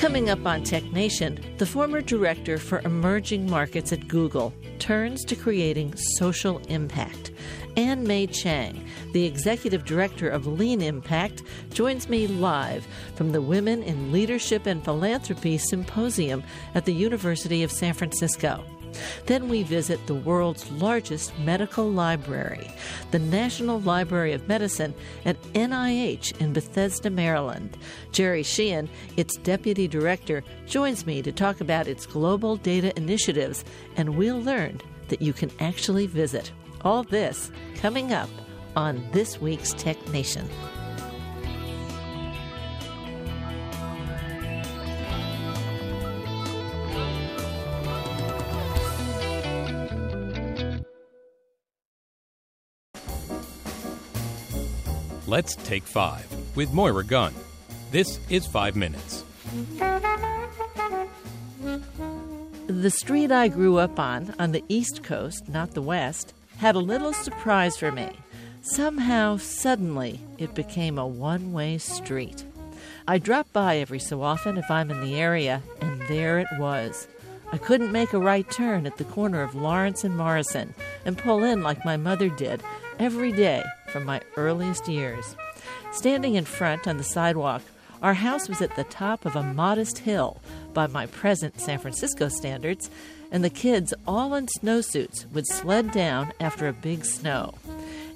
Coming up on Tech Nation, the former director for emerging markets at Google turns to creating social impact. Ann Mei Chang, the executive director of Lean Impact, joins me live from the Women in Leadership and Philanthropy Symposium at the University of San Francisco. Then we visit the world's largest medical library, the National Library of Medicine at NIH in Bethesda, Maryland. Jerry Sheehan, its deputy director, joins me to talk about its global data initiatives, and we'll learn that you can actually visit. All this coming up on this week's Tech Nation. Let's Take Five with Moira Gunn. This is Five Minutes. The street I grew up on, on the East Coast, not the West, had a little surprise for me. Somehow, suddenly, it became a one way street. I drop by every so often if I'm in the area, and there it was. I couldn't make a right turn at the corner of Lawrence and Morrison and pull in like my mother did every day from my earliest years. Standing in front on the sidewalk, our house was at the top of a modest hill by my present San Francisco standards, and the kids, all in snowsuits, would sled down after a big snow.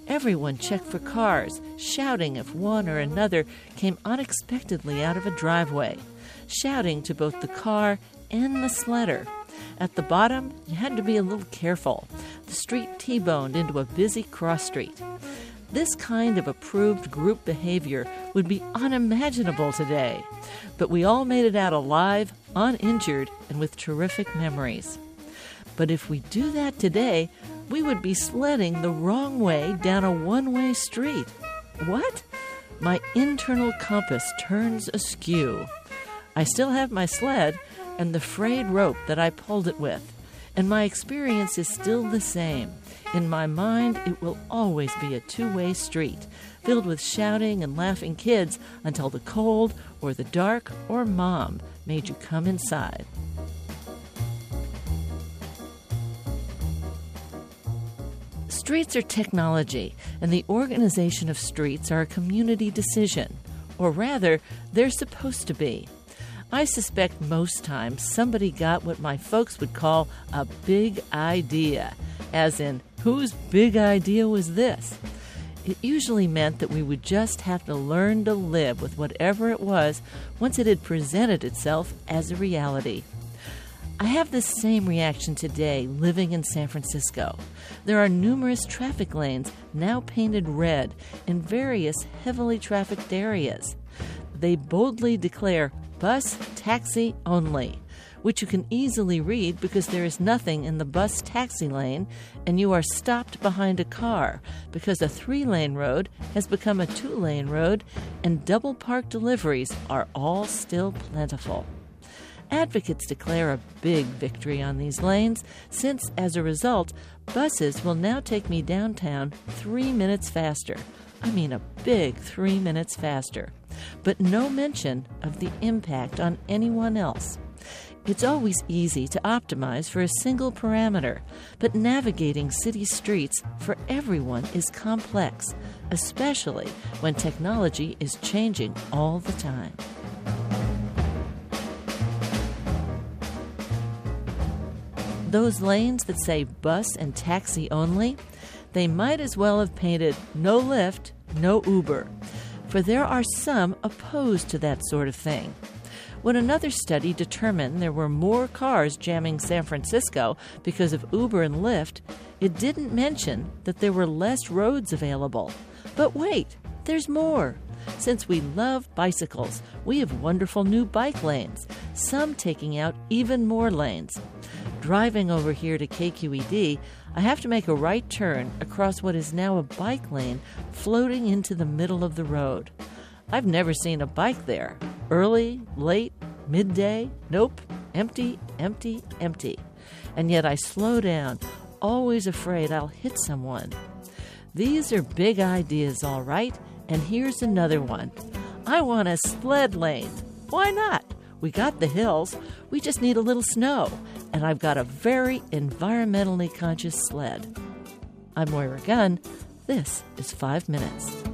Everyone checked for cars, shouting if one or another came unexpectedly out of a driveway, shouting to both the car and the sledder. At the bottom, you had to be a little careful. The street T boned into a busy cross street. This kind of approved group behavior would be unimaginable today, but we all made it out alive, uninjured, and with terrific memories. But if we do that today, we would be sledding the wrong way down a one way street. What? My internal compass turns askew. I still have my sled and the frayed rope that I pulled it with, and my experience is still the same. In my mind, it will always be a two way street, filled with shouting and laughing kids until the cold or the dark or mom made you come inside. Streets are technology, and the organization of streets are a community decision. Or rather, they're supposed to be. I suspect most times somebody got what my folks would call a big idea, as in, whose big idea was this? It usually meant that we would just have to learn to live with whatever it was once it had presented itself as a reality. I have the same reaction today living in San Francisco. There are numerous traffic lanes now painted red in various heavily trafficked areas. They boldly declare bus taxi only, which you can easily read because there is nothing in the bus taxi lane and you are stopped behind a car because a three lane road has become a two lane road and double park deliveries are all still plentiful. Advocates declare a big victory on these lanes since, as a result, buses will now take me downtown three minutes faster. I mean, a big three minutes faster. But no mention of the impact on anyone else. It's always easy to optimize for a single parameter, but navigating city streets for everyone is complex, especially when technology is changing all the time. Those lanes that say bus and taxi only, they might as well have painted no Lyft, no Uber, for there are some opposed to that sort of thing. When another study determined there were more cars jamming San Francisco because of Uber and Lyft, it didn't mention that there were less roads available. But wait, there's more. Since we love bicycles, we have wonderful new bike lanes, some taking out even more lanes driving over here to KQED, I have to make a right turn across what is now a bike lane floating into the middle of the road. I've never seen a bike there. Early, late, midday, nope, empty, empty, empty. And yet I slow down, always afraid I'll hit someone. These are big ideas, all right, and here's another one. I want a sled lane. Why not? We got the hills, we just need a little snow, and I've got a very environmentally conscious sled. I'm Moira Gunn. This is 5 Minutes.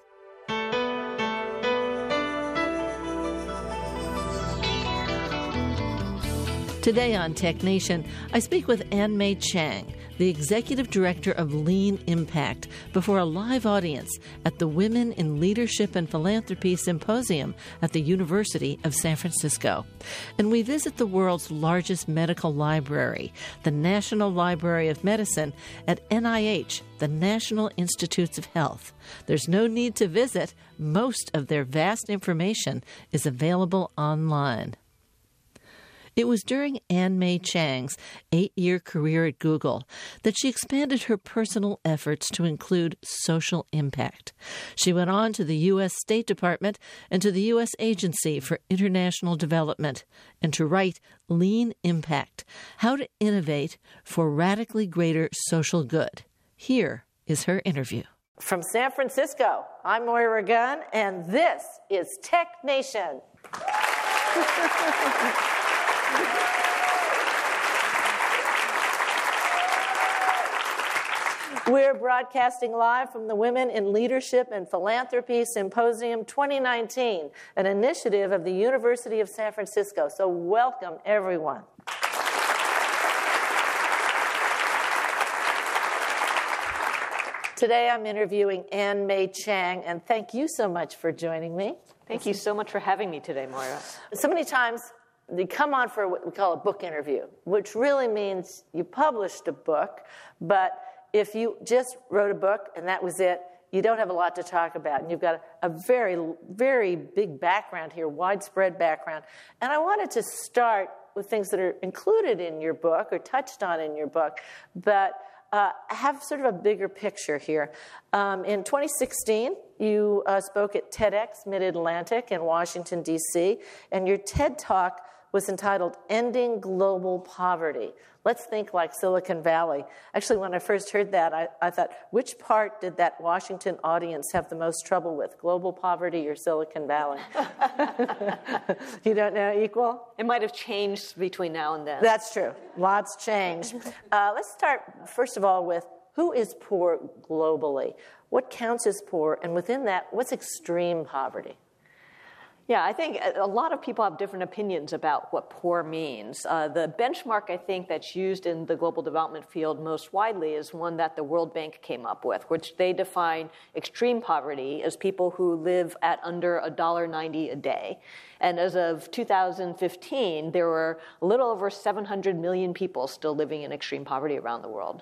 Today on Tech Nation, I speak with Ann Mei Chang, the Executive Director of Lean Impact, before a live audience at the Women in Leadership and Philanthropy Symposium at the University of San Francisco. And we visit the world's largest medical library, the National Library of Medicine at NIH, the National Institutes of Health. There's no need to visit, most of their vast information is available online. It was during Ann Mei Chang's eight year career at Google that she expanded her personal efforts to include social impact. She went on to the U.S. State Department and to the U.S. Agency for International Development and to write Lean Impact How to Innovate for Radically Greater Social Good. Here is her interview. From San Francisco, I'm Moira Gunn, and this is Tech Nation. We're broadcasting live from the Women in Leadership and Philanthropy Symposium 2019, an initiative of the University of San Francisco. So, welcome everyone. Today I'm interviewing Ann Mei Chang, and thank you so much for joining me. Thank you so much for having me today, Moira. So many times they come on for what we call a book interview, which really means you published a book, but if you just wrote a book and that was it, you don't have a lot to talk about. And you've got a, very, very big background here, widespread background. And I wanted to start with things that are included in your book or touched on in your book, but uh, have sort of a bigger picture here. Um, in 2016, you uh, spoke at TEDx Mid Atlantic in Washington, D.C., and your TED Talk was entitled Ending Global Poverty. Let's think like Silicon Valley. Actually, when I first heard that, I, I, thought, which part did that Washington audience have the most trouble with, global poverty or Silicon Valley? you don't know equal? It might have changed between now and then. That's true. Lots changed. Uh, let's start, first of all, with who is poor globally? What counts as poor? And within that, what's extreme poverty? Yeah, I think a lot of people have different opinions about what poor means. Uh, the benchmark I think that's used in the global development field most widely is one that the World Bank came up with, which they define extreme poverty as people who live at under $1.90 a day. And as of 2015, there were a little over 700 million people still living in extreme poverty around the world.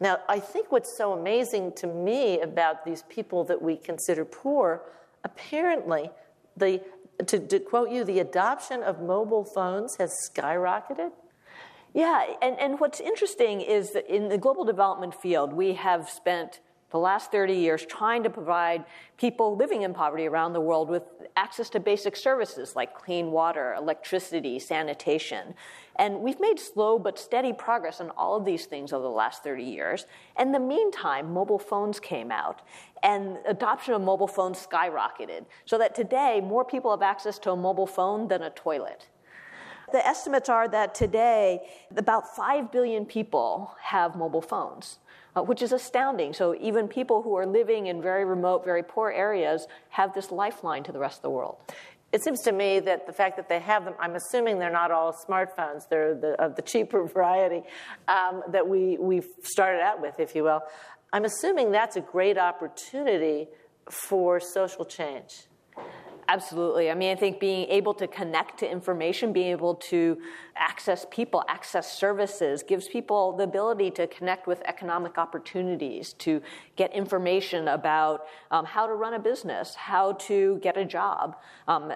Now, I think what's so amazing to me about these people that we consider poor, apparently, the, to, to quote you, the adoption of mobile phones has skyrocketed? Yeah, and, and what's interesting is that in the global development field, we have spent the last 30 years trying to provide people living in poverty around the world with access to basic services like clean water, electricity, sanitation. And we've made slow but steady progress on all of these things over the last 30 years. In the meantime, mobile phones came out, and adoption of mobile phones skyrocketed, so that today more people have access to a mobile phone than a toilet. The estimates are that today about 5 billion people have mobile phones. Uh, which is astounding. So, even people who are living in very remote, very poor areas have this lifeline to the rest of the world. It seems to me that the fact that they have them, I'm assuming they're not all smartphones, they're the, of the cheaper variety um, that we, we started out with, if you will. I'm assuming that's a great opportunity for social change. Absolutely. I mean, I think being able to connect to information, being able to access people, access services, gives people the ability to connect with economic opportunities, to get information about um, how to run a business, how to get a job, um,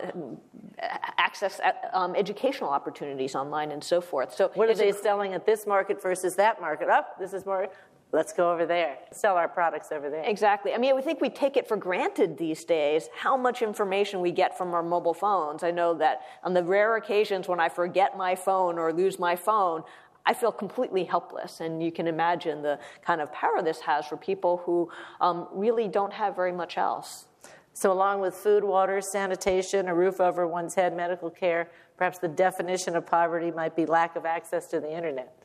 access um, educational opportunities online, and so forth. So, what are they selling at this market versus that market? Up, oh, this is more let's go over there, sell our products over there. Exactly. I mean, I think we take it for granted these days how much information we get from our mobile phones. I know that on the rare occasions when I forget my phone or lose my phone, I feel completely helpless. And you can imagine the kind of power this has for people who um, really don't have very much else. So, along with food, water, sanitation, a roof over one's head, medical care, perhaps the definition of poverty might be lack of access to the internet.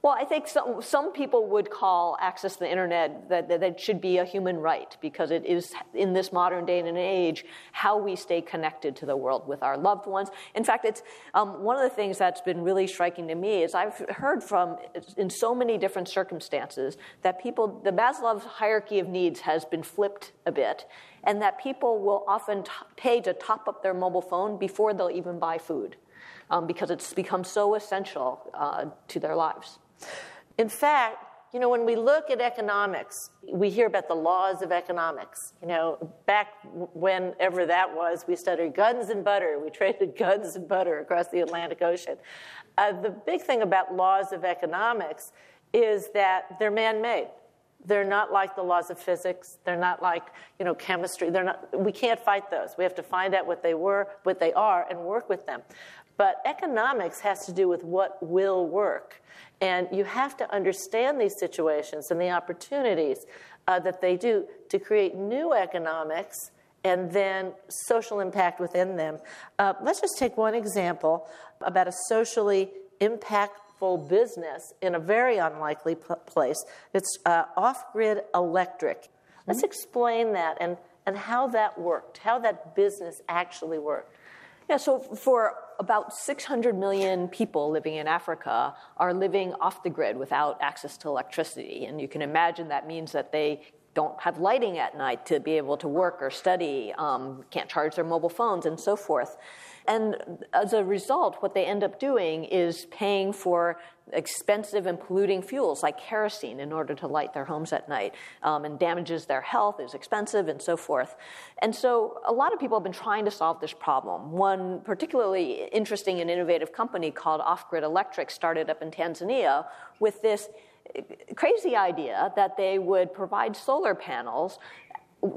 Well, I think some, some people would call access to the internet that, that, that should be a human right because it is, in this modern day and age, how we stay connected to the world with our loved ones. In fact, it's um, one of the things that's been really striking to me is I've heard from, in so many different circumstances, that people, the Maslow's hierarchy of needs has been flipped a bit, and that people will often t- pay to top up their mobile phone before they'll even buy food. Um, because it's become so essential uh, to their lives. In fact, you know, when we look at economics, we hear about the laws of economics. You know, back whenever that was, we studied guns and butter. We traded guns and butter across the Atlantic Ocean. Uh, the big thing about laws of economics is that they're man made. They're not like the laws of physics. They're not like, you know, chemistry. They're not, we can't fight those. We have to find out what they were, what they are, and work with them. But economics has to do with what will work. And you have to understand these situations and the opportunities uh, that they do to create new economics and then social impact within them. Uh, let's just take one example about a socially impactful business in a very unlikely p- place. It's uh, off grid electric. Let's mm-hmm. explain that and, and how that worked, how that business actually worked. Yeah, so for about 600 million people living in Africa are living off the grid without access to electricity. And you can imagine that means that they don't have lighting at night to be able to work or study, um, can't charge their mobile phones, and so forth. And as a result, what they end up doing is paying for expensive and polluting fuels like kerosene in order to light their homes at night um, and damages their health, is expensive, and so forth. And so a lot of people have been trying to solve this problem. One particularly interesting and innovative company called Off Grid Electric started up in Tanzania with this crazy idea that they would provide solar panels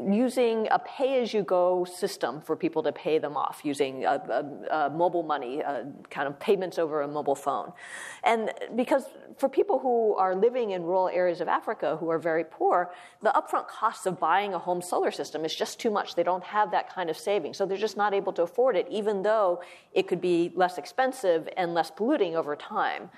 using a pay-as-you-go system for people to pay them off using a, a, a mobile money, uh, kind of payments over a mobile phone. And because for people who are living in rural areas of Africa who are very poor, the upfront costs of buying a home solar system is just too much. They don't have that kind of saving. So they're just not able to afford it, even though it could be less expensive and less polluting over time.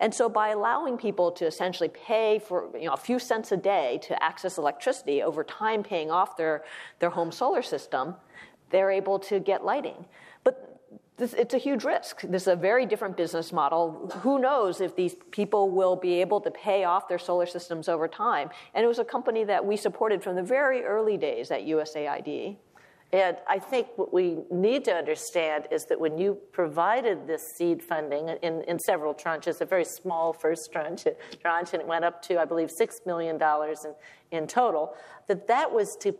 And so by allowing people to essentially pay for you know, a few cents a day to access electricity over time paying off their, their home solar system, they're able to get lighting. But this, it's a huge risk. This is a very different business model. Who knows if these people will be able to pay off their solar systems over time? And it was a company that we supported from the very early days at USAID. And I think what we need to understand is that when you provided this seed funding in, in several tranches, a very small first tranche, tranche, and it went up to, I believe, $6 million in, in total, that that was to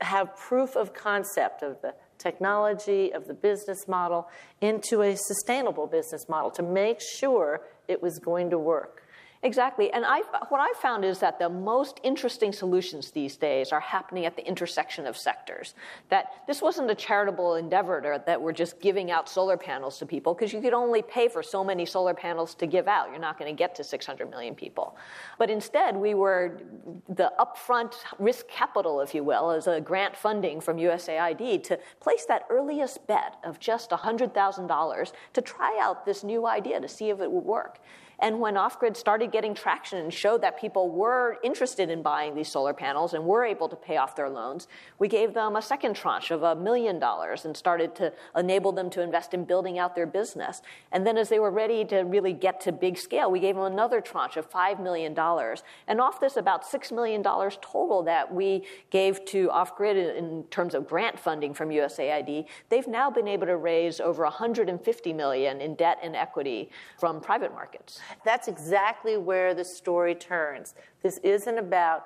have proof of concept of the technology, of the business model, into a sustainable business model to make sure it was going to work. Exactly. And I, what I've found is that the most interesting solutions these days are happening at the intersection of sectors. That this wasn't a charitable endeavor that we're just giving out solar panels to people, because you could only pay for so many solar panels to give out. You're not going to get to 600 million people. But instead, we were the upfront risk capital, if you will, as a grant funding from USAID to place that earliest bet of just $100,000 to try out this new idea to see if it would work. And when off grid started getting traction and showed that people were interested in buying these solar panels and were able to pay off their loans, we gave them a second tranche of a million dollars and started to enable them to invest in building out their business. And then as they were ready to really get to big scale, we gave them another tranche of $5 million. And off this, about $6 million total that we gave to off grid in terms of grant funding from USAID, they've now been able to raise over 150 million in debt and equity from private markets. That's exactly where the story turns. This isn't about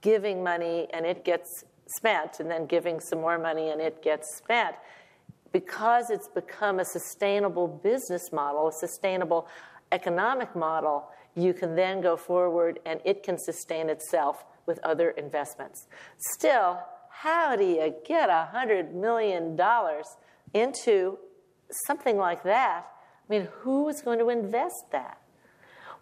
giving money and it gets spent and then giving some more money and it gets spent. Because it's become a sustainable business model, a sustainable economic model, you can then go forward and it can sustain itself with other investments. Still, how do you get $100 million into something like that? I mean, who is going to invest that?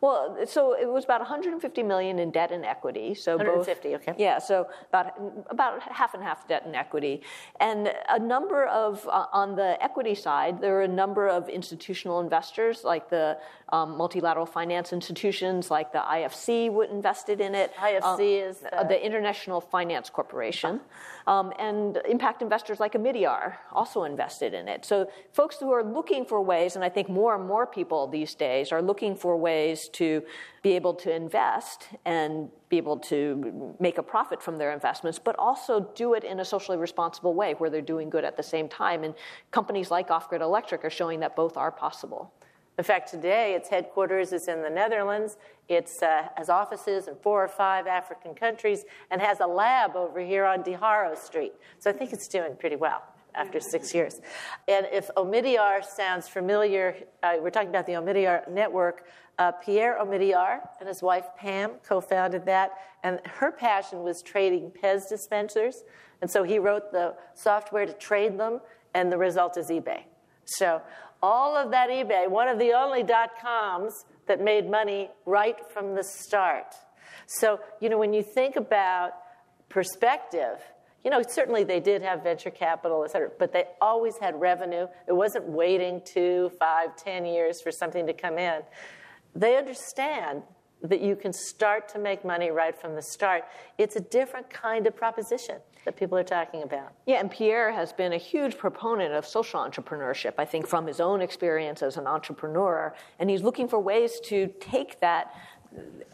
Well, so it was about 150 million in debt and equity. So 150, both, okay. Yeah, so about about half and half debt and equity, and a number of uh, on the equity side, there are a number of institutional investors like the um, multilateral finance institutions, like the IFC, would invested in it. IFC um, is the... the... International Finance Corporation, um, and impact investors like Omidyar also invested in it. So folks who are looking for ways, and I think more and more people these days are looking for ways to be able to invest and be able to make a profit from their investments, but also do it in a socially responsible way where they're doing good at the same time. And companies like Off Grid Electric are showing that both are possible. In fact, today its headquarters is in the Netherlands. It uh, has offices in four or five African countries and has a lab over here on De Haro Street. So I think it's doing pretty well after six years. And if Omidyar sounds familiar, uh, we're talking about the Omidyar network. Uh, Pierre Omidyar and his wife Pam co founded that, and her passion was trading Pez dispensers. And so he wrote the software to trade them, and the result is eBay. So all of that eBay, one of the only dot coms that made money right from the start. So, you know, when you think about perspective, you know, certainly they did have venture capital, et cetera, but they always had revenue. It wasn't waiting two, five, ten years for something to come in. They understand that you can start to make money right from the start. It's a different kind of proposition that people are talking about. Yeah, and Pierre has been a huge proponent of social entrepreneurship, I think, from his own experience as an entrepreneur. And he's looking for ways to take that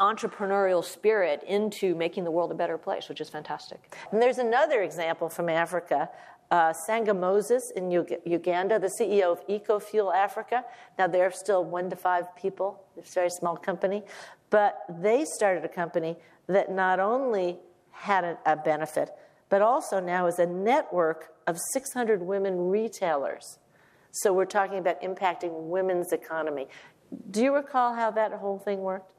entrepreneurial spirit into making the world a better place, which is fantastic. And there's another example from Africa. Uh, Sanga Moses in Uganda, the CEO of EcoFuel Africa. Now, they're still one to five people, it's a very small company, but they started a company that not only had a, a benefit, but also now is a network of 600 women retailers. So we're talking about impacting women's economy. Do you recall how that whole thing worked?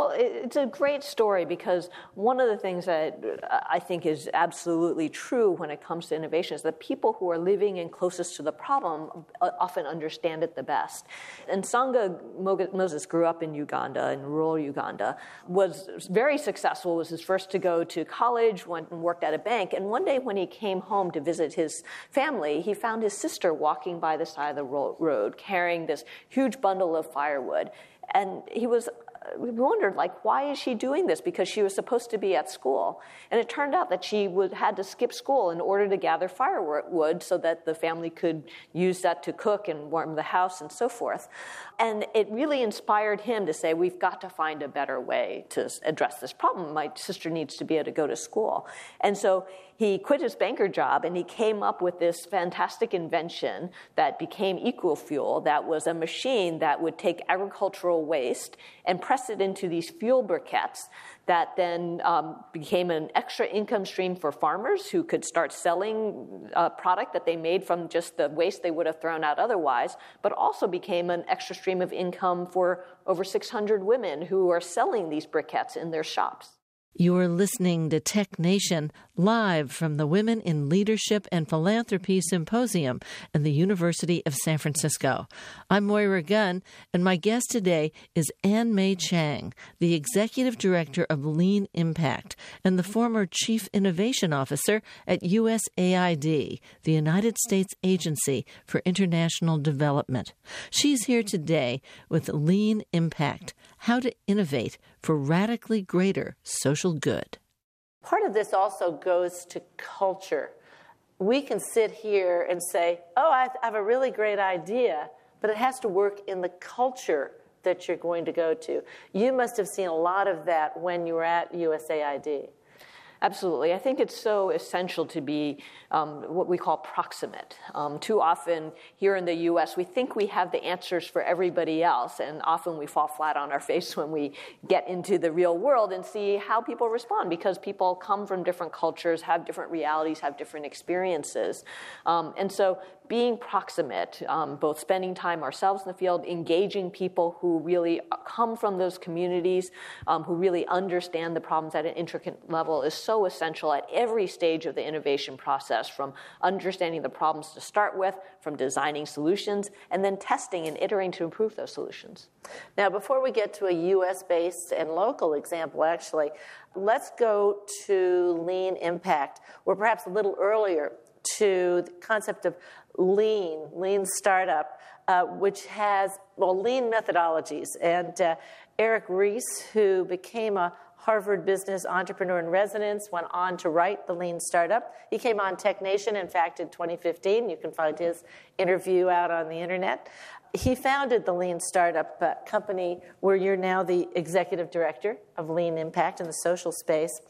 Well, it's a great story because one of the things that I think is absolutely true when it comes to innovation is that people who are living in closest to the problem uh, often understand it the best. And Sanga Moses grew up in Uganda, in rural Uganda, was very successful, was his first to go to college, went and worked at a bank. And one day when he came home to visit his family, he found his sister walking by the side of the road carrying this huge bundle of firewood and he was we wondered, like, why is she doing this? Because she was supposed to be at school. And it turned out that she would, had to skip school in order to gather firewood so that the family could use that to cook and warm the house and so forth. And it really inspired him to say, we've got to find a better way to address this problem. My sister needs to be able to go to school. And so he quit his banker job and he came up with this fantastic invention that became EcoFuel, that was a machine that would take agricultural waste and press it into these fuel briquettes that then um, became an extra income stream for farmers who could start selling a product that they made from just the waste they would have thrown out otherwise, but also became an extra stream of income for over 600 women who are selling these briquettes in their shops. You're listening to Tech Nation live from the Women in Leadership and Philanthropy Symposium in the University of San Francisco. I'm Moira Gunn, and my guest today is Ann Mei Chang, the Executive Director of Lean Impact and the former Chief Innovation Officer at USAID, the United States Agency for International Development. She's here today with Lean Impact how to innovate for radically greater social good. Part of this also goes to culture. We can sit here and say, Oh, I have a really great idea, but it has to work in the culture that you're going to go to. You must have seen a lot of that when you were at USAID. Absolutely. I think it's so essential to be um, what we call proximate. Um, too often here in the US, we think we have the answers for everybody else, and often we fall flat on our face when we get into the real world and see how people respond because people come from different cultures, have different realities, have different experiences. Um, and so being proximate, um, both spending time ourselves in the field, engaging people who really come from those communities, um, who really understand the problems at an intricate level, is so essential at every stage of the innovation process from understanding the problems to start with, from designing solutions, and then testing and iterating to improve those solutions. Now, before we get to a US based and local example, actually, let's go to lean impact, or perhaps a little earlier to the concept of lean, lean startup, uh, which has, well, lean methodologies. And uh, Eric Ries, who became a Harvard business entrepreneur in residence, went on to write The Lean Startup. He came on Tech Nation, in fact, in 2015. You can find his interview out on the internet. He founded the Lean Startup company, where you're now the executive director of Lean Impact in the social space.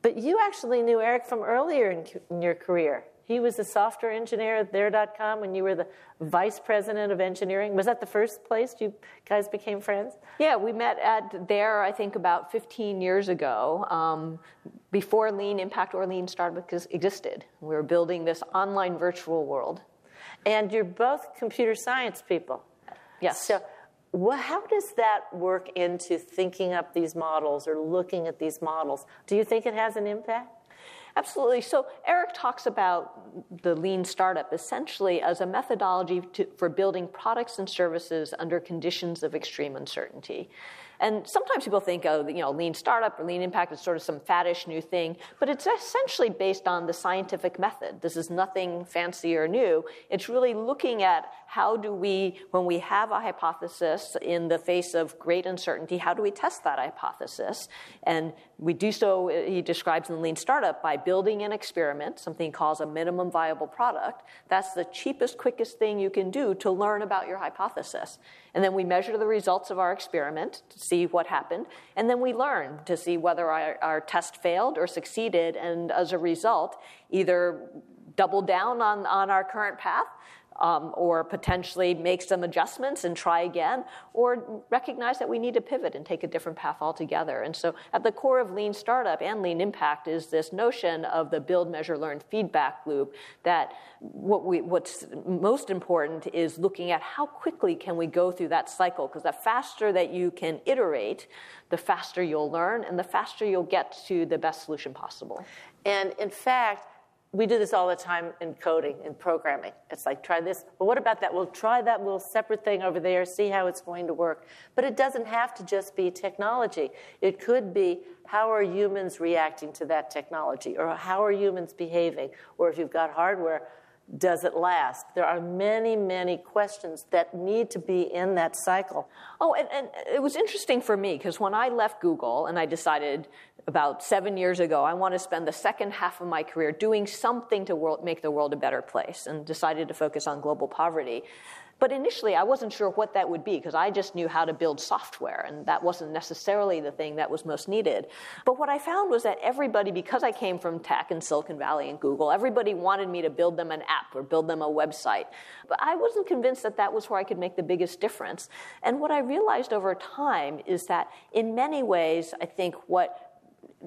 But you actually knew Eric from earlier in your career. He was a software engineer at there.com when you were the vice president of engineering. Was that the first place you guys became friends? Yeah, we met at there, I think, about 15 years ago, um, before Lean Impact or Lean Startup existed. We were building this online virtual world. And you're both computer science people. Yes. So, well, how does that work into thinking up these models or looking at these models? Do you think it has an impact? Absolutely. So Eric talks about the lean startup essentially as a methodology to, for building products and services under conditions of extreme uncertainty. And sometimes people think of you know lean startup or lean impact is sort of some faddish new thing, but it's essentially based on the scientific method. This is nothing fancy or new. It's really looking at how do we, when we have a hypothesis in the face of great uncertainty, how do we test that hypothesis? And we do so, he describes in lean startup, by building an experiment, something he calls a minimum viable product. That's the cheapest, quickest thing you can do to learn about your hypothesis. And then we measure the results of our experiment to see what happened. And then we learn to see whether our, our test failed or succeeded. And as a result, either double down on, on our current path um, or potentially make some adjustments and try again, or recognize that we need to pivot and take a different path altogether. And so, at the core of Lean Startup and Lean Impact is this notion of the build, measure, learn feedback loop. That what we, what's most important is looking at how quickly can we go through that cycle, because the faster that you can iterate, the faster you'll learn, and the faster you'll get to the best solution possible. And in fact, we do this all the time in coding and programming. It's like, try this, but what about that? We'll try that little separate thing over there, see how it's going to work. But it doesn't have to just be technology. It could be how are humans reacting to that technology, or how are humans behaving, or if you've got hardware, does it last? There are many, many questions that need to be in that cycle. Oh, and, and it was interesting for me because when I left Google and I decided about seven years ago, I want to spend the second half of my career doing something to world, make the world a better place and decided to focus on global poverty. But initially, I wasn't sure what that would be because I just knew how to build software, and that wasn't necessarily the thing that was most needed. But what I found was that everybody, because I came from tech and Silicon Valley and Google, everybody wanted me to build them an app or build them a website. But I wasn't convinced that that was where I could make the biggest difference. And what I realized over time is that in many ways, I think what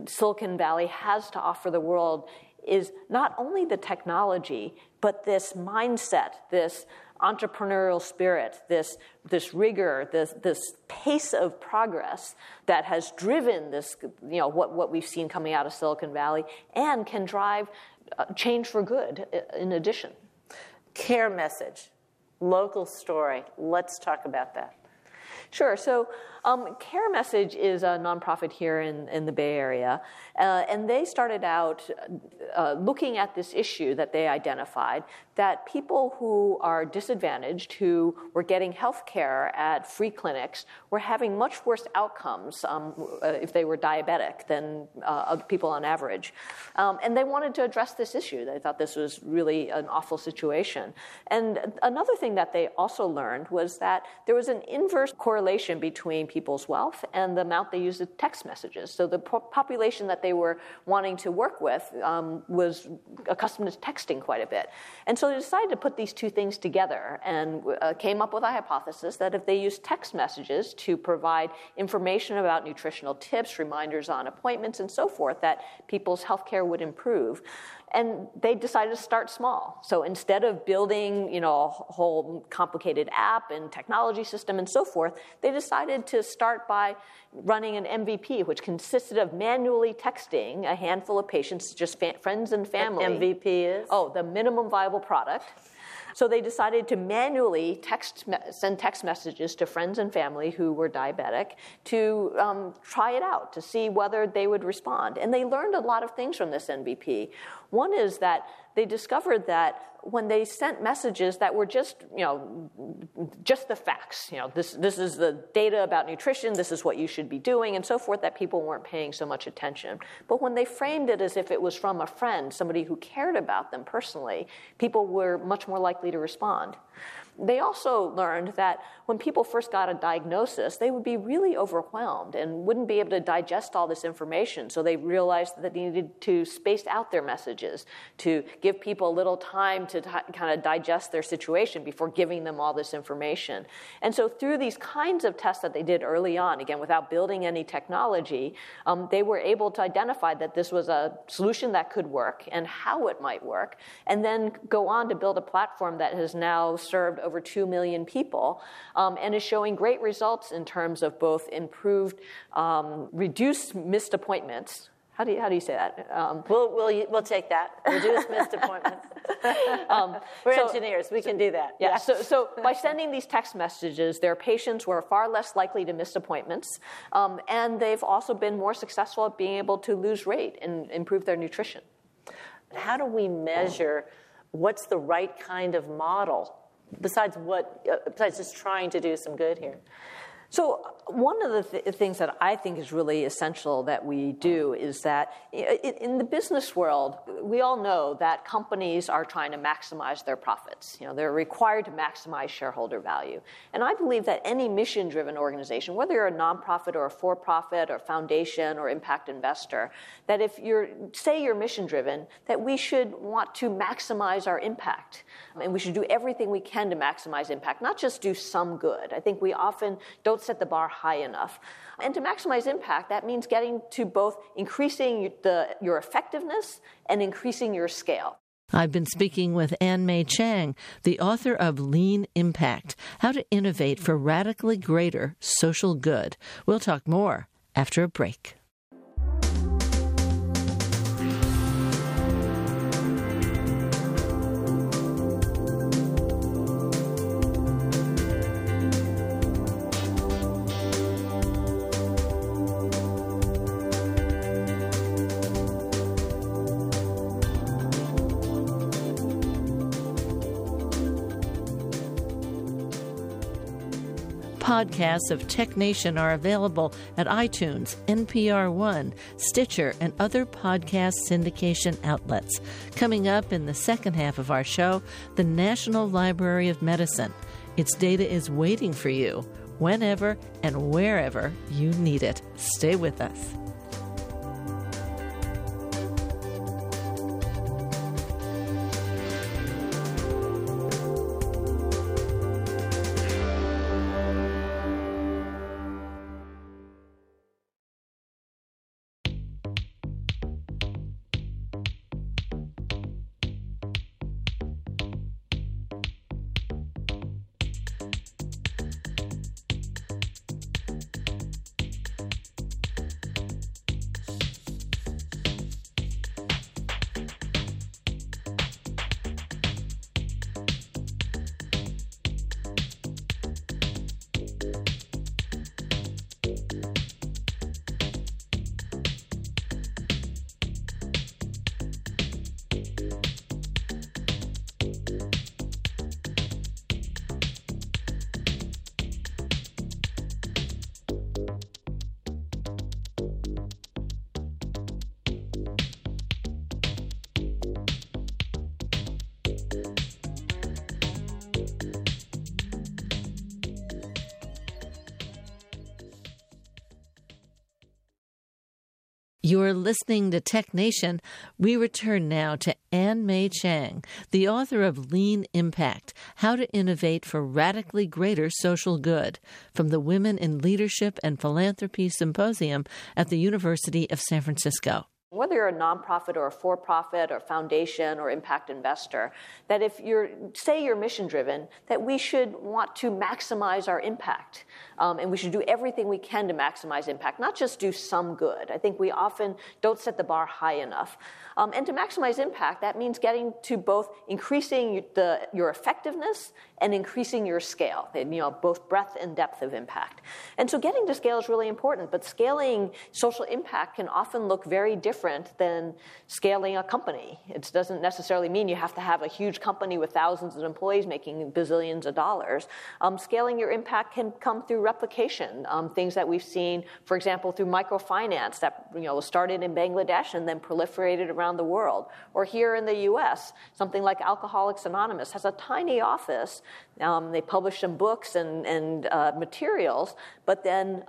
Silicon Valley has to offer the world is not only the technology, but this mindset, this entrepreneurial spirit, this, this rigor, this, this pace of progress that has driven this, you know, what, what we've seen coming out of Silicon Valley and can drive uh, change for good uh, in addition. Care message, local story. Let's talk about that. Sure. So Um, Care Message is a nonprofit here in, in the Bay Area, uh, and they started out uh, looking at this issue that they identified that people who are disadvantaged, who were getting health care at free clinics, were having much worse outcomes um, uh, if they were diabetic than uh, people on average. Um, and they wanted to address this issue. They thought this was really an awful situation. And another thing that they also learned was that there was an inverse correlation between people's wealth and the amount they used of text messages. So the po- population that they were wanting to work with um, was accustomed to texting quite a bit. And so they decided to put these two things together and uh, came up with a hypothesis that if they use text messages to provide information about nutritional tips, reminders on appointments, and so forth, that people's health care would improve and they decided to start small. So instead of building, you know, a whole complicated app and technology system and so forth, they decided to start by running an MVP, which consisted of manually texting a handful of patients, just fa- friends and family. MVP is? Oh, the minimum viable product. So they decided to manually text, send text messages to friends and family who were diabetic to um, try it out, to see whether they would respond. And they learned a lot of things from this MVP. One is that they discovered that when they sent messages that were just, you know, just the facts, you know, this, this is the data about nutrition, this is what you should be doing, and so forth, that people weren't paying so much attention. But when they framed it as if it was from a friend, somebody who cared about them personally, people were much more likely to respond. They also learned that when people first got a diagnosis, they would be really overwhelmed and wouldn't be able to digest all this information. So they realized that they needed to space out their messages, to give people a little time to t- kind of digest their situation before giving them all this information. And so through these kinds of tests that they did early on, again, without building any technology, um, they were able to identify that this was a solution that could work and how it might work, and then go on to build a platform that has now served over 2 million people um, and is showing great results in terms of both improved, um, reduced missed appointments. How do you, how do you say that? Um, we'll, we'll, we'll take that. Reduced missed appointments. Um, We're so, engineers. We can do that. Yeah. yeah. So, so by sending these text messages, their patients were far less likely to miss appointments, um, and they've also been more successful at being able to lose weight and improve their nutrition. How do we measure what's the right kind of model besides what uh, besides just trying to do some good here. So, one of the th- things that I think is really essential that we do is that in the business world, we all know that companies are trying to maximize their profits. You know, they're required to maximize shareholder value. And I believe that any mission driven organization, whether you're a nonprofit or a for profit or foundation or impact investor, that if you're, say you're mission driven, that we should want to maximize our impact. And we should do everything we can to maximize impact, not just do some good. I think we often don't set the bar high enough. And to maximize impact, that means getting to both increasing the, your effectiveness and increasing your scale. I've been speaking with Ann Mei Chang, the author of Lean Impact How to Innovate for Radically Greater Social Good. We'll talk more after a break. Podcasts of Tech Nation are available at iTunes, NPR One, Stitcher, and other podcast syndication outlets. Coming up in the second half of our show, the National Library of Medicine. Its data is waiting for you whenever and wherever you need it. Stay with us. You're listening to Tech Nation. We return now to Ann Mei Chang, the author of Lean Impact How to Innovate for Radically Greater Social Good, from the Women in Leadership and Philanthropy Symposium at the University of San Francisco whether you're a nonprofit or a for profit or foundation or impact investor, that if you're, say, you're mission driven, that we should want to maximize our impact. Um, and we should do everything we can to maximize impact, not just do some good. I think we often don't set the bar high enough. Um, and to maximize impact, that means getting to both increasing the, your effectiveness and increasing your scale, you know, both breadth and depth of impact. And so getting to scale is really important, but scaling social impact can often look very different than scaling a company. It doesn't necessarily mean you have to have a huge company with thousands of employees making bazillions of dollars. Um, scaling your impact can come through replication, um, things that we've seen, for example, through microfinance that you know, started in Bangladesh and then proliferated around the world. Or here in the US, something like Alcoholics Anonymous has a tiny office um, they publish some books and, and uh, materials, but then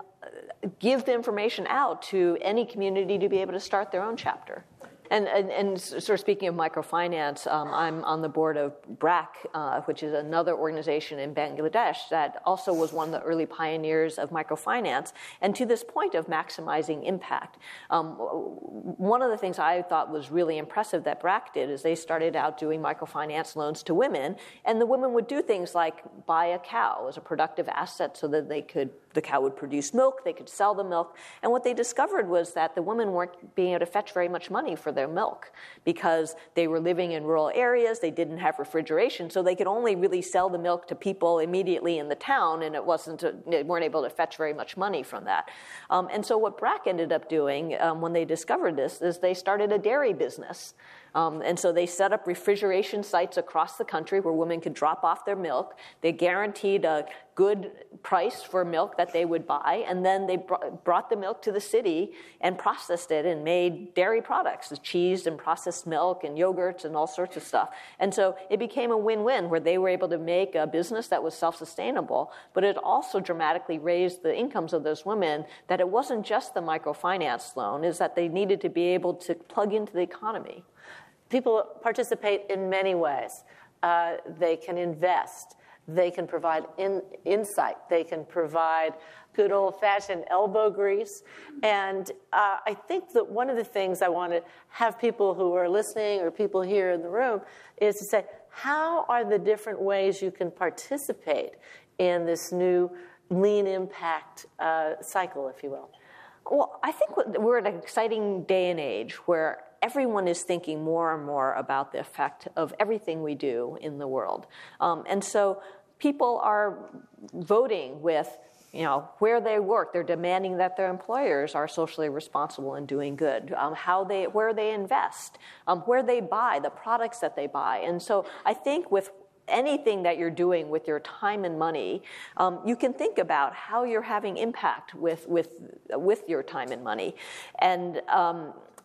give the information out to any community to be able to start their own chapter. And, and, and, sort of speaking of microfinance, um, I'm on the board of BRAC, uh, which is another organization in Bangladesh that also was one of the early pioneers of microfinance, and to this point of maximizing impact. Um, one of the things I thought was really impressive that BRAC did is they started out doing microfinance loans to women, and the women would do things like buy a cow as a productive asset so that they could the cow would produce milk, they could sell the milk. And what they discovered was that the women weren't being able to fetch very much money for their milk because they were living in rural areas, they didn't have refrigeration, so they could only really sell the milk to people immediately in the town, and it wasn't, a, they weren't able to fetch very much money from that. Um, and so what BRAC ended up doing um, when they discovered this is they started a dairy business. Um, and so they set up refrigeration sites across the country where women could drop off their milk. They guaranteed a good price for milk that they would buy, and then they br- brought the milk to the city and processed it and made dairy products, the cheese and processed milk and yogurts and all sorts of stuff. And so it became a win-win where they were able to make a business that was self-sustainable, but it also dramatically raised the incomes of those women that it wasn't just the microfinance loan, is that they needed to be able to plug into the economy. People participate in many ways. Uh, they can invest. They can provide in, insight. They can provide good old fashioned elbow grease. And uh, I think that one of the things I want to have people who are listening or people here in the room is to say, how are the different ways you can participate in this new lean impact uh, cycle, if you will? Well, I think we're at an exciting day and age where everyone is thinking more and more about the effect of everything we do in the world. Um, and so people are voting with you know where they work they're demanding that their employers are socially responsible and doing good um, how they where they invest um, where they buy the products that they buy and so i think with anything that you're doing with your time and money, um, you can think about how you're having impact with with with your time and money, and.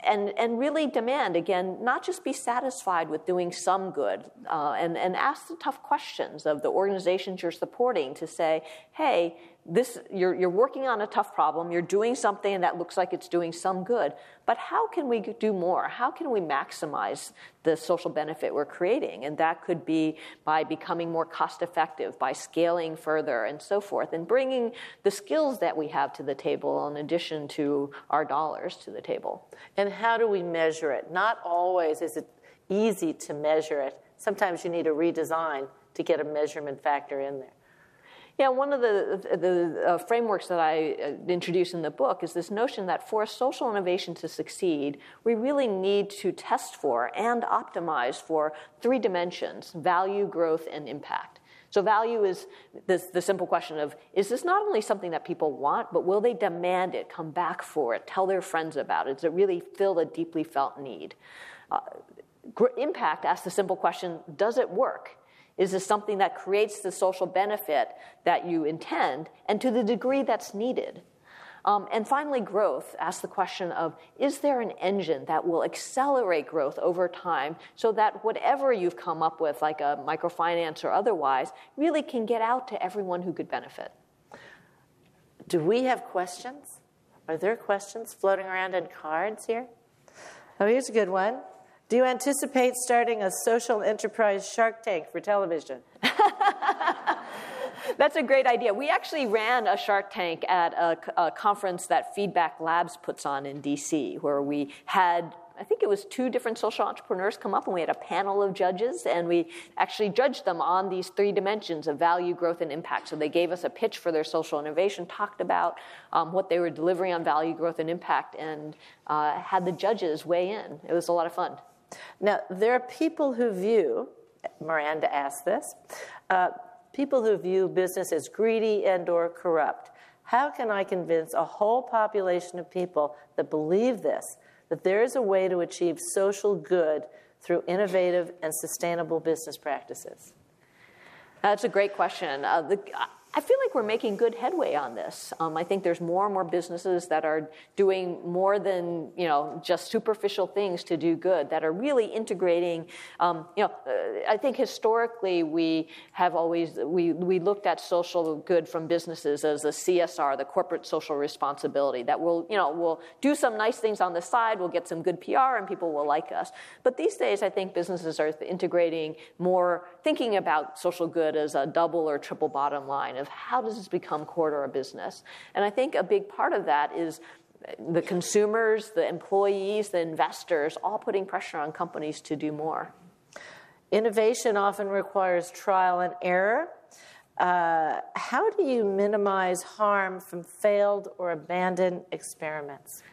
And, and really demand, again, not just be satisfied with doing some good uh, and, and ask the tough questions of the organizations you're supporting to say, hey, this, you're, you're working on a tough problem, you're doing something that looks like it's doing some good, but how can we do more? How can we maximize the social benefit we're creating? And that could be by becoming more cost effective, by scaling further, and so forth, and bringing the skills that we have to the table in addition to our dollars to the table. And how do we measure it? Not always is it easy to measure it. Sometimes you need a redesign to get a measurement factor in there. Yeah, one of the, the uh, frameworks that I uh, introduce in the book is this notion that for social innovation to succeed, we really need to test for and optimize for three dimensions value, growth, and impact. So, value is this, the simple question of is this not only something that people want, but will they demand it, come back for it, tell their friends about it? Does it really fill a deeply felt need? Uh, impact asks the simple question does it work? Is this something that creates the social benefit that you intend and to the degree that's needed? Um, and finally, growth asks the question of is there an engine that will accelerate growth over time so that whatever you've come up with, like a microfinance or otherwise, really can get out to everyone who could benefit? Do we have questions? Are there questions floating around in cards here? Oh, here's a good one. Do you anticipate starting a social enterprise Shark Tank for television? That's a great idea. We actually ran a Shark Tank at a, a, conference that Feedback Labs puts on in DC, where we had I think it was two different social entrepreneurs come up and we had a panel of judges and we actually judged them on these three dimensions of value, growth, and impact. So they gave us a pitch for their social innovation, talked about um, what they were delivering on value, growth, and impact, and uh, had the judges weigh in. It was a lot of fun. Now, there are people who view, Miranda asked this, uh, people who view business as greedy and or corrupt. How can I convince a whole population of people that believe this that there is a way to achieve social good through innovative and sustainable business practices? That's a great question. Uh, the, I feel like we're making good headway on this. Um, I think there's more and more businesses that are doing more than you know just superficial things to do good. That are really integrating. Um, you know, uh, I think historically we have always we we looked at social good from businesses as a CSR, the corporate social responsibility. That will you know we'll do some nice things on the side, we'll get some good PR, and people will like us. But these days, I think businesses are integrating more, thinking about social good as a double or triple bottom line of how does this become core to our business. And I think a big part of that is the consumers, the employees, the investors, all putting pressure on companies to do more. Innovation often requires trial and error. Uh, how do you minimize harm from failed or abandoned experiments?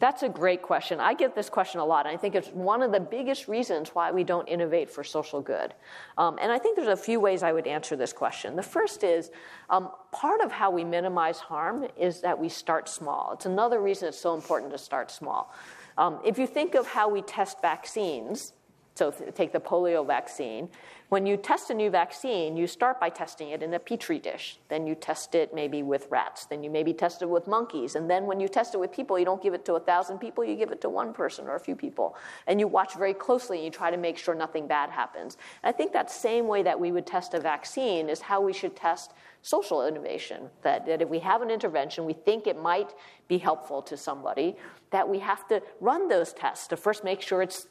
That's a great question. I get this question a lot, and I think it's one of the biggest reasons why we don't innovate for social good. Um, and I think there's a few ways I would answer this question. The first is um, part of how we minimize harm is that we start small. It's another reason it's so important to start small. Um, if you think of how we test vaccines, so take the polio vaccine. When you test a new vaccine, you start by testing it in a petri dish. Then you test it maybe with rats. Then you maybe test it with monkeys. And then when you test it with people, you don't give it to a thousand people, you give it to one person or a few people. And you watch very closely and you try to make sure nothing bad happens. And I think that same way that we would test a vaccine is how we should test social innovation. That, that if we have an intervention, we think it might be helpful to somebody, that we have to run those tests to first make sure it's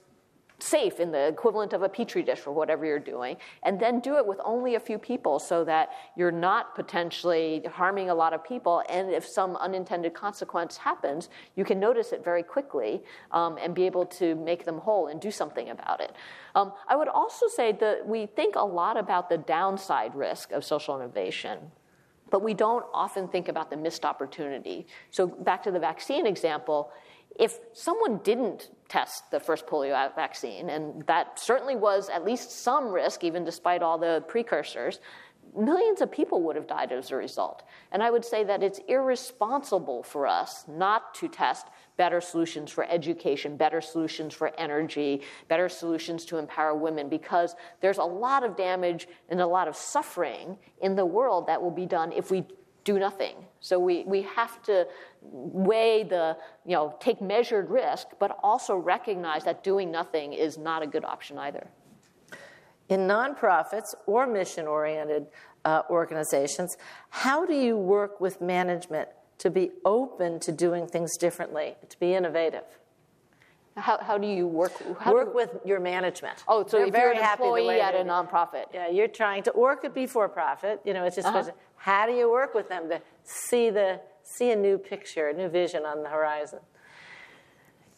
safe in the equivalent of a petri dish or whatever you're doing, and then do it with only a few people so that you're not potentially harming a lot of people. And if some unintended consequence happens, you can notice it very quickly um, and be able to make them whole and do something about it. Um, I would also say that we think a lot about the downside risk of social innovation. But we don't often think about the missed opportunity. So, back to the vaccine example, if someone didn't test the first polio vaccine, and that certainly was at least some risk, even despite all the precursors, millions of people would have died as a result. And I would say that it's irresponsible for us not to test better solutions for education, better solutions for energy, better solutions to empower women, because there's a lot of damage and a lot of suffering in the world that will be done if we do nothing. So we, we have to weigh the, you know, take measured risk, but also recognize that doing nothing is not a good option either. In nonprofits or mission oriented uh, organizations, how do you work with management to be open to doing things differently, to be innovative? How, how do you work? How work do, with your management. Oh, so They're if very you're an employee at a nonprofit. Yeah, you're trying to, or it could be for profit. You know, it's just Uh-huh. How do you work with them to see the see a new picture, a new vision on the horizon?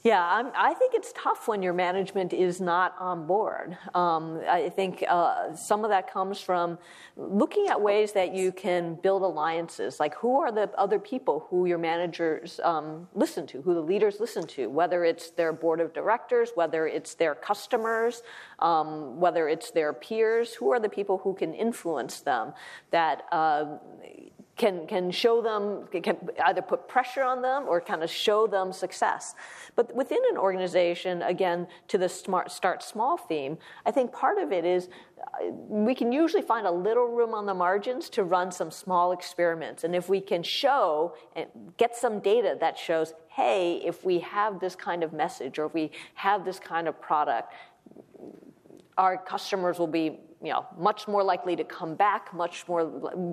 Yeah, I'm, I think it's tough when your management is not on board. Um, I think uh, some of that comes from looking at ways that you can build alliances. Like, who are the other people who your managers um, listen to, who the leaders listen to, whether it's their board of directors, whether it's their customers, um, whether it's their peers, who are the people who can influence them that uh, can, can show them, can either put pressure on them or kind of show them success. But within an organization, again, to the smart, start small theme, I think part of it is uh, we can usually find a little room on the margins to run some small experiments. And if we can show and get some data that shows, hey, if we have this kind of message or if we have this kind of product, our customers will be you know much more likely to come back much more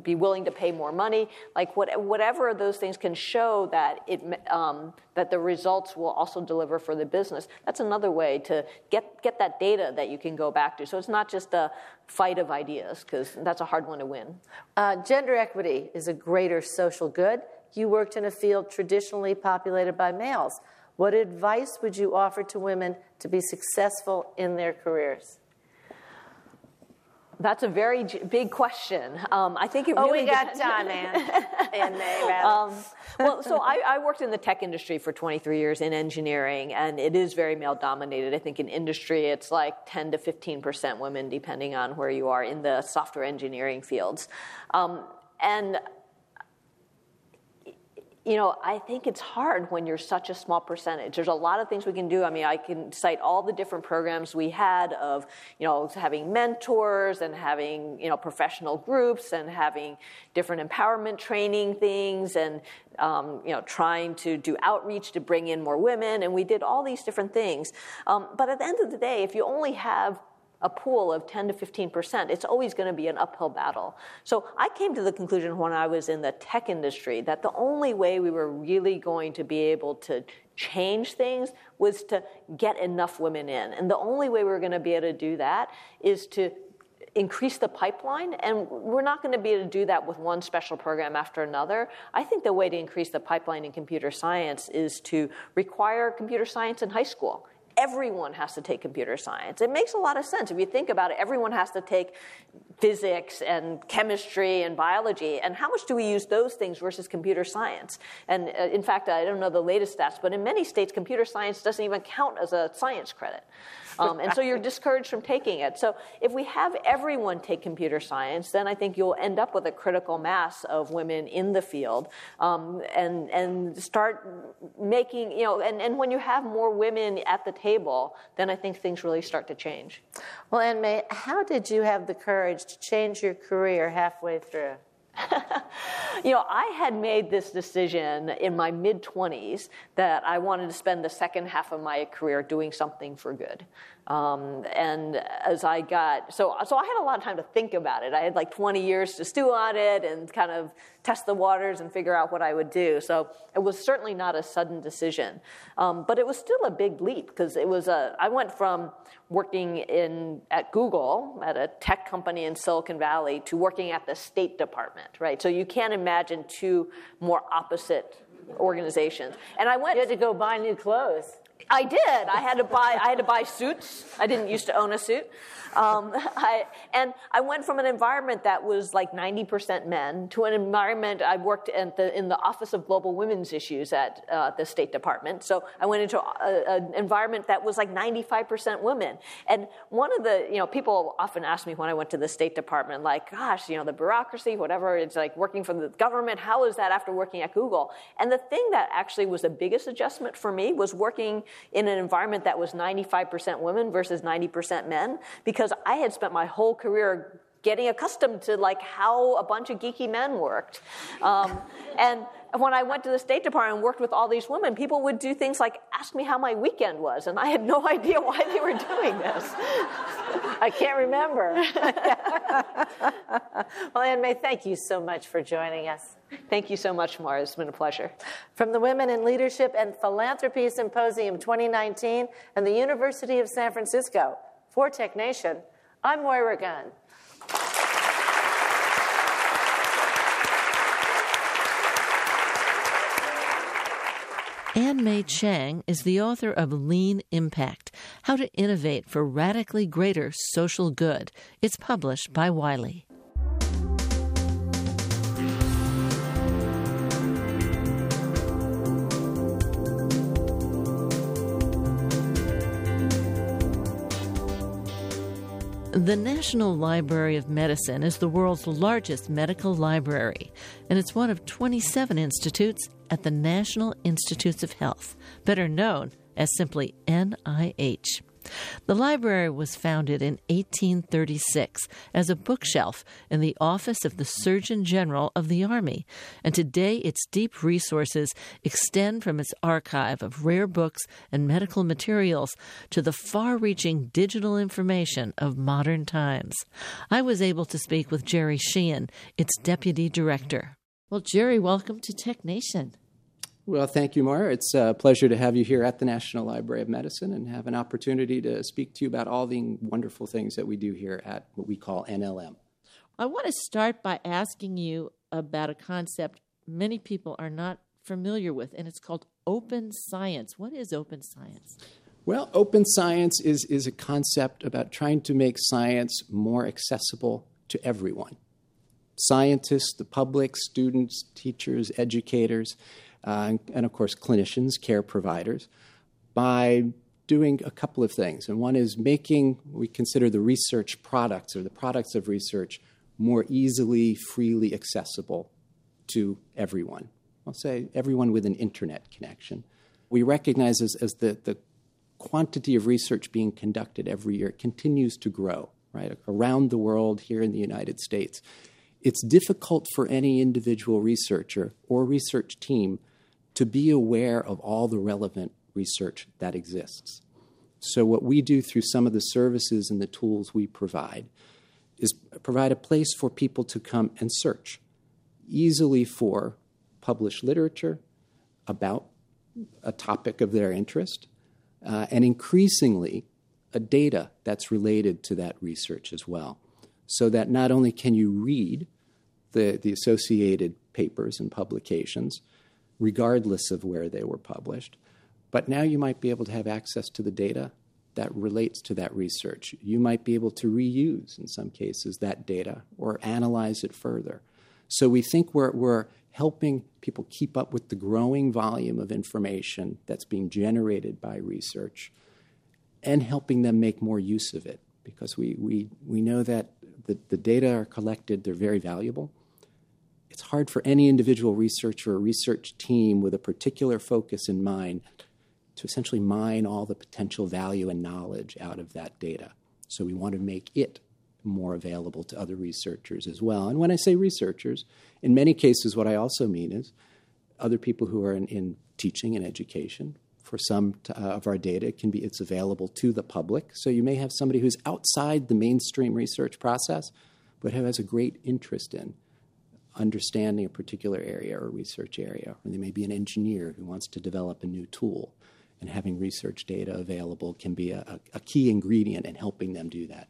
be willing to pay more money. Like what, whatever those things can show that it um, that the results will also deliver for the business that's another way to get get that data that you can go back to. So it's not just a fight of ideas because that's a hard one to win. Uh, gender equity is a greater social good. You worked in a field traditionally populated by males. What advice would you offer to women to be successful in their careers that's a very big question. Um, I think it really. Oh, we got time, and Um, well, so I, I, worked in the tech industry for 23 years in engineering, and it is very male dominated. I think in industry, it's like 10 to 15 percent women, depending on where you are in the software engineering fields. Um, and you know, I think it's hard when you're such a small percentage. There's a lot of things we can do. I mean, I can cite all the different programs we had of, you know, having mentors and having, you know, professional groups and having different empowerment training things and, um, you know, trying to do outreach to bring in more women. And we did all these different things. Um, but at the end of the day, if you only have a pool of 10 to 15 percent, it's always going to be an uphill battle. So I came to the conclusion when I was in the tech industry that the only way we were really going to be able to change things was to get enough women in. And the only way we we're going to be able to do that is to increase the pipeline and we're not going to be able to do that with one special program after another i think the way to increase the pipeline in computer science is to require computer science in high school everyone has to take computer science. It makes a lot of sense. If you think about it, everyone has to take physics and chemistry and biology. And how much do we use those things versus computer science? And uh, in fact, I don't know the latest stats, but in many states, computer science doesn't even count as a science credit. Um, and so you're discouraged from taking it. So if we have everyone take computer science, then I think you'll end up with a critical mass of women in the field um, and, and start making, you know, and, and when you have more women at the table, then I think things really start to change. Well, Ann Mei, how did you have the courage to change your career halfway through? you know, I had made this decision in my mid 20s that I wanted to spend the second half of my career doing something for good. Um, and as I got, so, so I had a lot of time to think about it. I had like 20 years to stew on it and kind of test the waters and figure out what I would do. So it was certainly not a sudden decision. Um, but it was still a big leap because it was a, I went from working in, at Google, at a tech company in Silicon Valley, to working at the State Department, right? So you can't imagine two more opposite organizations. And I went. You had to go buy new clothes. I did. I had to buy. I had to buy suits. I didn't used to own a suit, um, I, and I went from an environment that was like 90% men to an environment. I worked the, in the Office of Global Women's Issues at uh, the State Department. So I went into an environment that was like 95% women. And one of the, you know, people often ask me when I went to the State Department, like, gosh, you know, the bureaucracy, whatever, it's like working for the government. How is that after working at Google? And the thing that actually was the biggest adjustment for me was working in an environment that was 95% women versus 90% men because I had spent my whole career getting accustomed to like how a bunch of geeky men worked. Um, and when I went to the State Department and worked with all these women, people would do things like ask me how my weekend was, and I had no idea why they were doing this. I can't remember. well, Ann Mei, thank you so much for joining us. Thank you so much, Moira. It's been a pleasure. From the Women in Leadership and Philanthropy Symposium 2019 and the University of San Francisco, for Tech Nation, I'm Moira Gunn. Ann Mei Chang is the author of Lean Impact How to Innovate for Radically Greater Social Good. It's published by Wiley. The National Library of Medicine is the world's largest medical library, and it's one of 27 institutes at the National Institutes of Health, better known as simply NIH. The library was founded in 1836 as a bookshelf in the office of the Surgeon General of the Army, and today its deep resources extend from its archive of rare books and medical materials to the far reaching digital information of modern times. I was able to speak with Jerry Sheehan, its deputy director. Well, Jerry, welcome to Tech Nation. Well, thank you, Moira. It's a pleasure to have you here at the National Library of Medicine and have an opportunity to speak to you about all the wonderful things that we do here at what we call NLM. I want to start by asking you about a concept many people are not familiar with, and it's called open science. What is open science? Well, open science is, is a concept about trying to make science more accessible to everyone scientists, the public, students, teachers, educators uh, and of course clinicians, care providers, by doing a couple of things. And one is making we consider the research products or the products of research more easily, freely accessible to everyone. I'll say everyone with an internet connection. We recognize as, as the, the quantity of research being conducted every year continues to grow, right, around the world, here in the United States. It's difficult for any individual researcher or research team to be aware of all the relevant research that exists. So, what we do through some of the services and the tools we provide is provide a place for people to come and search easily for published literature about a topic of their interest, uh, and increasingly a data that's related to that research as well. So that not only can you read the, the associated papers and publications, regardless of where they were published. But now you might be able to have access to the data that relates to that research. You might be able to reuse, in some cases, that data or analyze it further. So we think we're, we're helping people keep up with the growing volume of information that's being generated by research and helping them make more use of it because we, we, we know that the, the data are collected, they're very valuable it's hard for any individual researcher or research team with a particular focus in mind to essentially mine all the potential value and knowledge out of that data. So we want to make it more available to other researchers as well. And when I say researchers, in many cases, what I also mean is other people who are in, in teaching and education. For some uh, of our data, it can be it's available to the public. So you may have somebody who's outside the mainstream research process, but who has a great interest in understanding a particular area or research area, or they may be an engineer who wants to develop a new tool. And having research data available can be a, a key ingredient in helping them do that.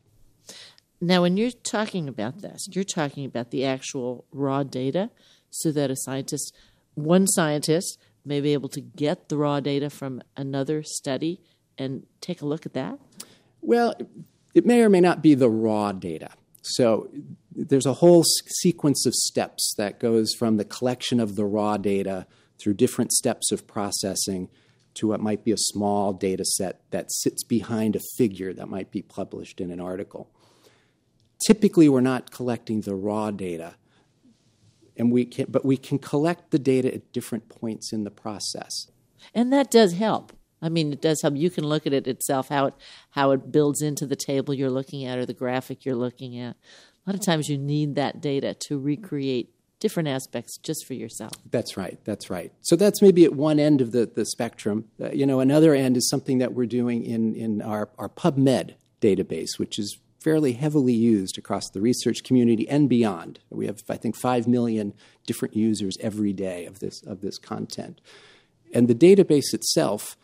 Now, when you're talking about this, you're talking about the actual raw data so that a scientist, one scientist, may be able to get the raw data from another study and take a look at that? Well, it may or may not be the raw data. So there's a whole sequence of steps that goes from the collection of the raw data through different steps of processing to what might be a small data set that sits behind a figure that might be published in an article. Typically, we're not collecting the raw data, and we can, but we can collect the data at different points in the process. And that does help. I mean, it does help. You can look at it itself, how it how it builds into the table you're looking at or the graphic you're looking at. A lot of times, you need that data to recreate different aspects just for yourself. That's right. That's right. So that's maybe at one end of the, the spectrum. Uh, you know, another end is something that we're doing in, in our, our PubMed database, which is fairly heavily used across the research community and beyond. We have, I think, 5 million different users every day of this, of this content. And the database itself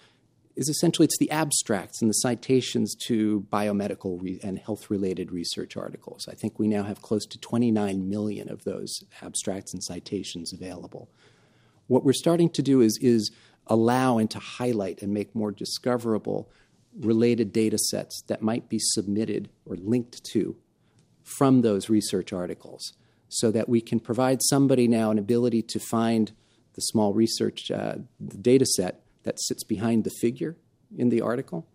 is essentially it's the abstracts and the citations to biomedical re- and health related research articles. I think we now have close to 29 million of those abstracts and citations available. What we're starting to do is, is allow and to highlight and make more discoverable related data sets that might be submitted or linked to from those research articles so that we can provide somebody now an ability to find the small research uh, data set that sits behind the figure in the article,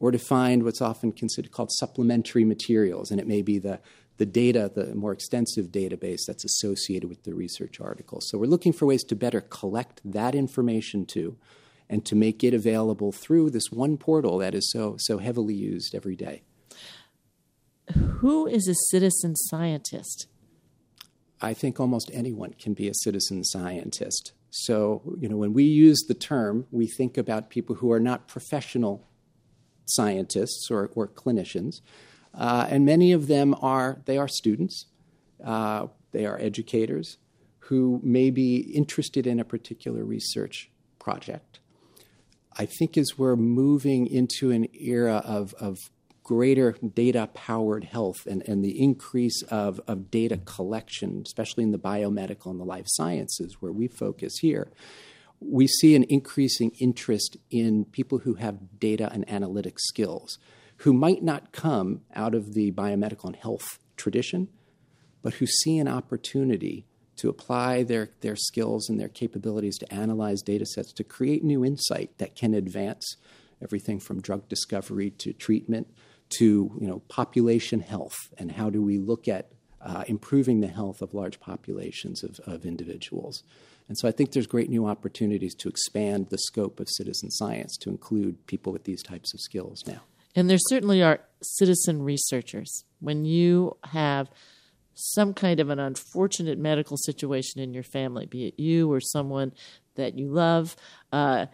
or to find what's often considered called supplementary materials, and it may be the the data, the more extensive database that's associated with the research article. So we're looking for ways to better collect that information too, and to make it available through this one portal that is so so heavily used every day. Who is a citizen scientist? I think almost anyone can be a citizen scientist. So, you know, when we use the term, we think about people who are not professional scientists or, or clinicians, uh, and many of them are they are students, uh, they are educators who may be interested in a particular research project. I think as we're moving into an era of, of greater data powered health and, and the increase of, of data collection, especially in the biomedical and the life sciences, where we focus here, we see an increasing interest in people who have data and analytic skills, who might not come out of the biomedical and health tradition, but who see an opportunity to apply their, their skills and their capabilities to analyze data sets to create new insight that can advance everything from drug discovery to treatment to you know population health and how do we look at uh, improving the health of large populations of, of individuals. And so I think there's great new opportunities to expand the scope of citizen science to include people with these types of skills now. And there certainly are citizen researchers. When you have some kind of an unfortunate medical situation in your family, be it you or someone that you love, uh,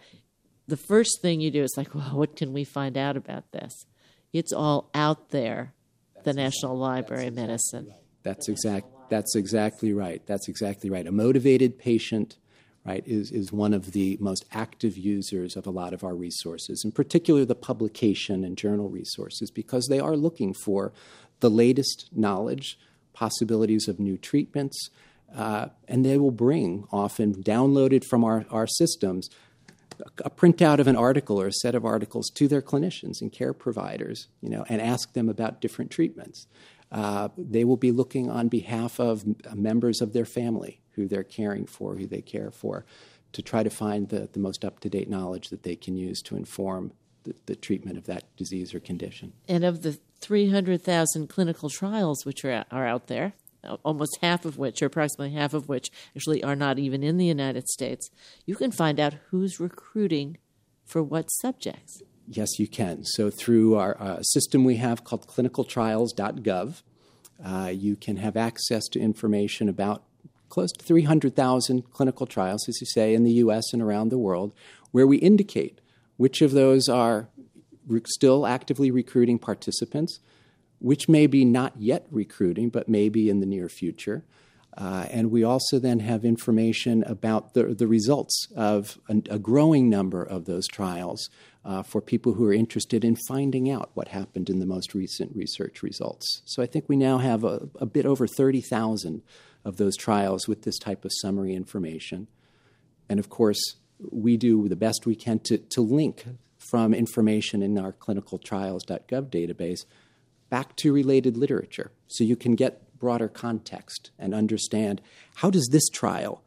the first thing you do is like, well, what can we find out about this? It's all out there, that's the National Library of Medicine. Right. That's exact. That's exactly right. That's exactly right. A motivated patient, right, is is one of the most active users of a lot of our resources, in particular the publication and journal resources, because they are looking for the latest knowledge possibilities of new treatments, uh, and they will bring, often downloaded from our, our systems, a printout of an article or a set of articles to their clinicians and care providers, you know, and ask them about different treatments. Uh, they will be looking on behalf of members of their family who they're caring for, who they care for, to try to find the, the most up to date knowledge that they can use to inform the, the treatment of that disease or condition. And of the 300,000 clinical trials which are, are out there, almost half of which, or approximately half of which, actually are not even in the United States, you can find out who's recruiting for what subjects. Yes, you can. So, through our uh, system we have called clinicaltrials.gov, uh, you can have access to information about close to 300,000 clinical trials, as you say, in the US and around the world, where we indicate which of those are re- still actively recruiting participants, which may be not yet recruiting, but maybe in the near future. Uh, and we also then have information about the, the results of a, a growing number of those trials uh, for people who are interested in finding out what happened in the most recent research results. So I think we now have a, a bit over 30,000 of those trials with this type of summary information. And of course, we do the best we can to, to link from information in our clinicaltrials.gov database back to related literature so you can get broader context and understand how does this trial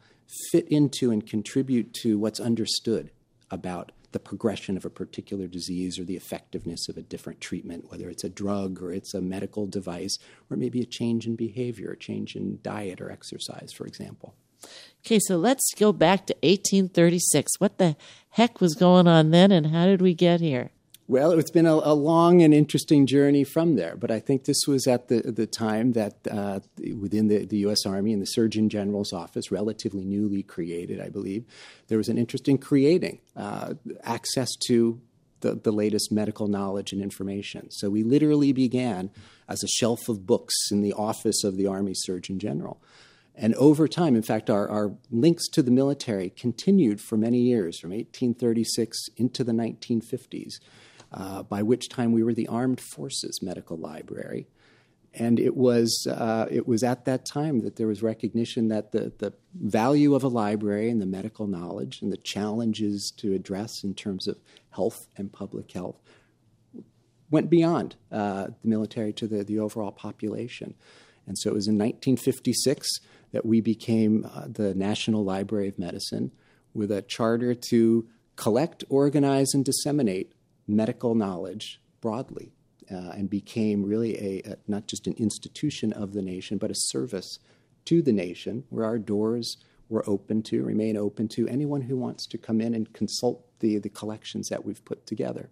fit into and contribute to what's understood about the progression of a particular disease or the effectiveness of a different treatment, whether it's a drug or it's a medical device, or maybe a change in behavior, a change in diet or exercise, for example. Okay, so let's go back to 1836. What the heck was going on then, and how did we get here? Well, it's been a, a, long and interesting journey from there, but I think this was at the, the time that uh, within the, the U.S. Army and the Surgeon General's office, relatively newly created, I believe, there was an interest in creating uh, access to the, the latest medical knowledge and information. So we literally began as a shelf of books in the office of the Army Surgeon General. And over time, in fact, our, our links to the military continued for many years, from 1836 into the 1950s, uh, by which time we were the Armed Forces Medical Library. And it was, uh, it was at that time that there was recognition that the, the value of a library and the medical knowledge and the challenges to address in terms of health and public health went beyond uh, the military to the, the overall population. And so it was in 1956 that we became uh, the National Library of Medicine with a charter to collect, organize, and disseminate medical knowledge broadly uh, and became really a, a, not just an institution of the nation, but a service to the nation where our doors were open to, remain open to anyone who wants to come in and consult the, the collections that we've put together.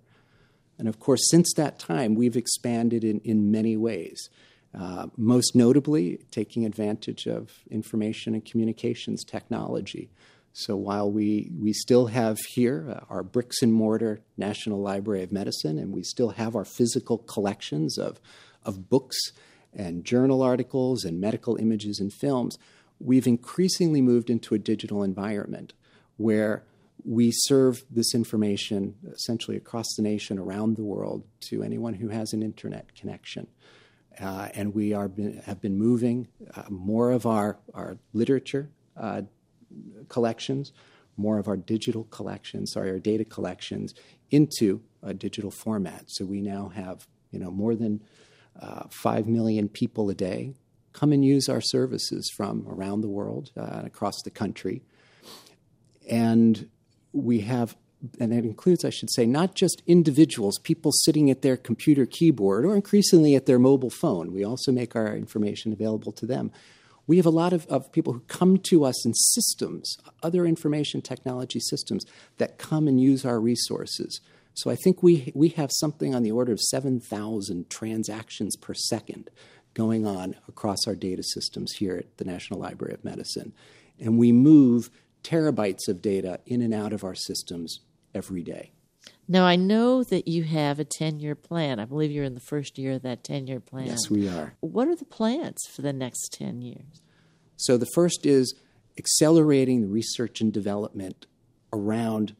And of course, since that time, we've expanded in, in many ways. Uh, most notably, taking advantage of information and communications technology. So while we, we still have here uh, our bricks and mortar National Library of Medicine, and we still have our physical collections of, of books and journal articles and medical images and films, we've increasingly moved into a digital environment where we serve this information essentially across the nation, around the world, to anyone who has an internet connection. Uh, and we are been, have been moving uh, more of our, our literature uh, collections, more of our digital collections, sorry, our data collections into a digital format. So we now have you know more than uh, five million people a day come and use our services from around the world uh, and across the country, and we have. And that includes, I should say, not just individuals, people sitting at their computer keyboard or increasingly at their mobile phone. We also make our information available to them we have a lot of, of people who come to us in systems, other information technology systems, that come and use our resources. So I think we, we have something on the order of 7,000 transactions per second going on across our data systems here at the National Library of Medicine. And we move terabytes of data in and out of our systems every day. Now, I know that you have a 10 year plan. I believe you're in the first year of that 10 year plan. Yes, we are. What are the plans for the next 10 years? So, the first is accelerating the research and development around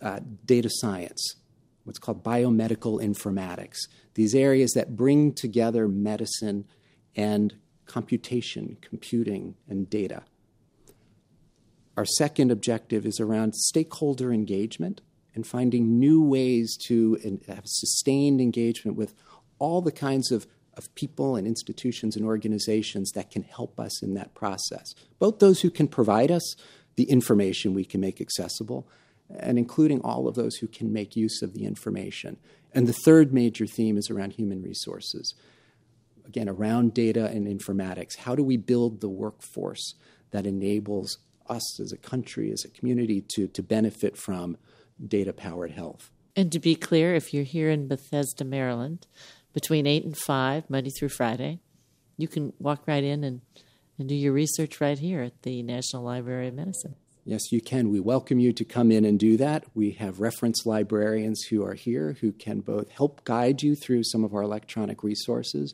uh, data science, what's called biomedical informatics, these areas that bring together medicine and computation, computing, and data. Our second objective is around stakeholder engagement and finding new ways to have sustained engagement with all the kinds of, of people and institutions and organizations that can help us in that process. Both those who can provide us the information we can make accessible, and including all of those who can make use of the information. And the third major theme is around human resources. Again, around data and informatics. How do we build the workforce that enables us as a country, as a community, to, to benefit from data powered health. And to be clear, if you're here in Bethesda, Maryland, between 8 and 5, Monday through Friday, you can walk right in and, and do your research right here at the National Library of Medicine. Yes, you can. We welcome you to come in and do that. We have reference librarians who are here who can both help guide you through some of our electronic resources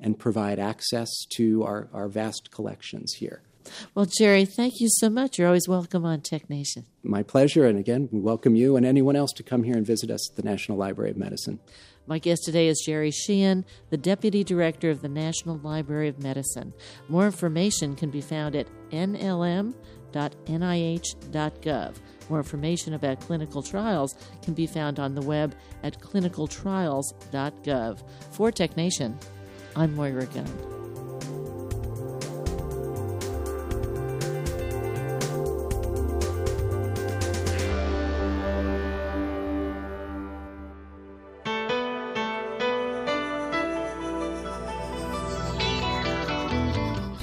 and provide access to our, our vast collections here. Well, Jerry, thank you so much. You're always welcome on Tech Nation. My pleasure. And again, we welcome you and anyone else to come here and visit us at the National Library of Medicine. My guest today is Jerry Sheehan, the Deputy Director of the National Library of Medicine. More information can be found at nlm.nih.gov. More information about clinical trials can be found on the web at clinicaltrials.gov. For Tech Nation, I'm Moira Gunn.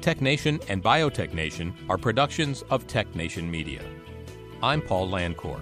Tech Nation and Biotech Nation are productions of Tech Nation Media. I'm Paul Landcore.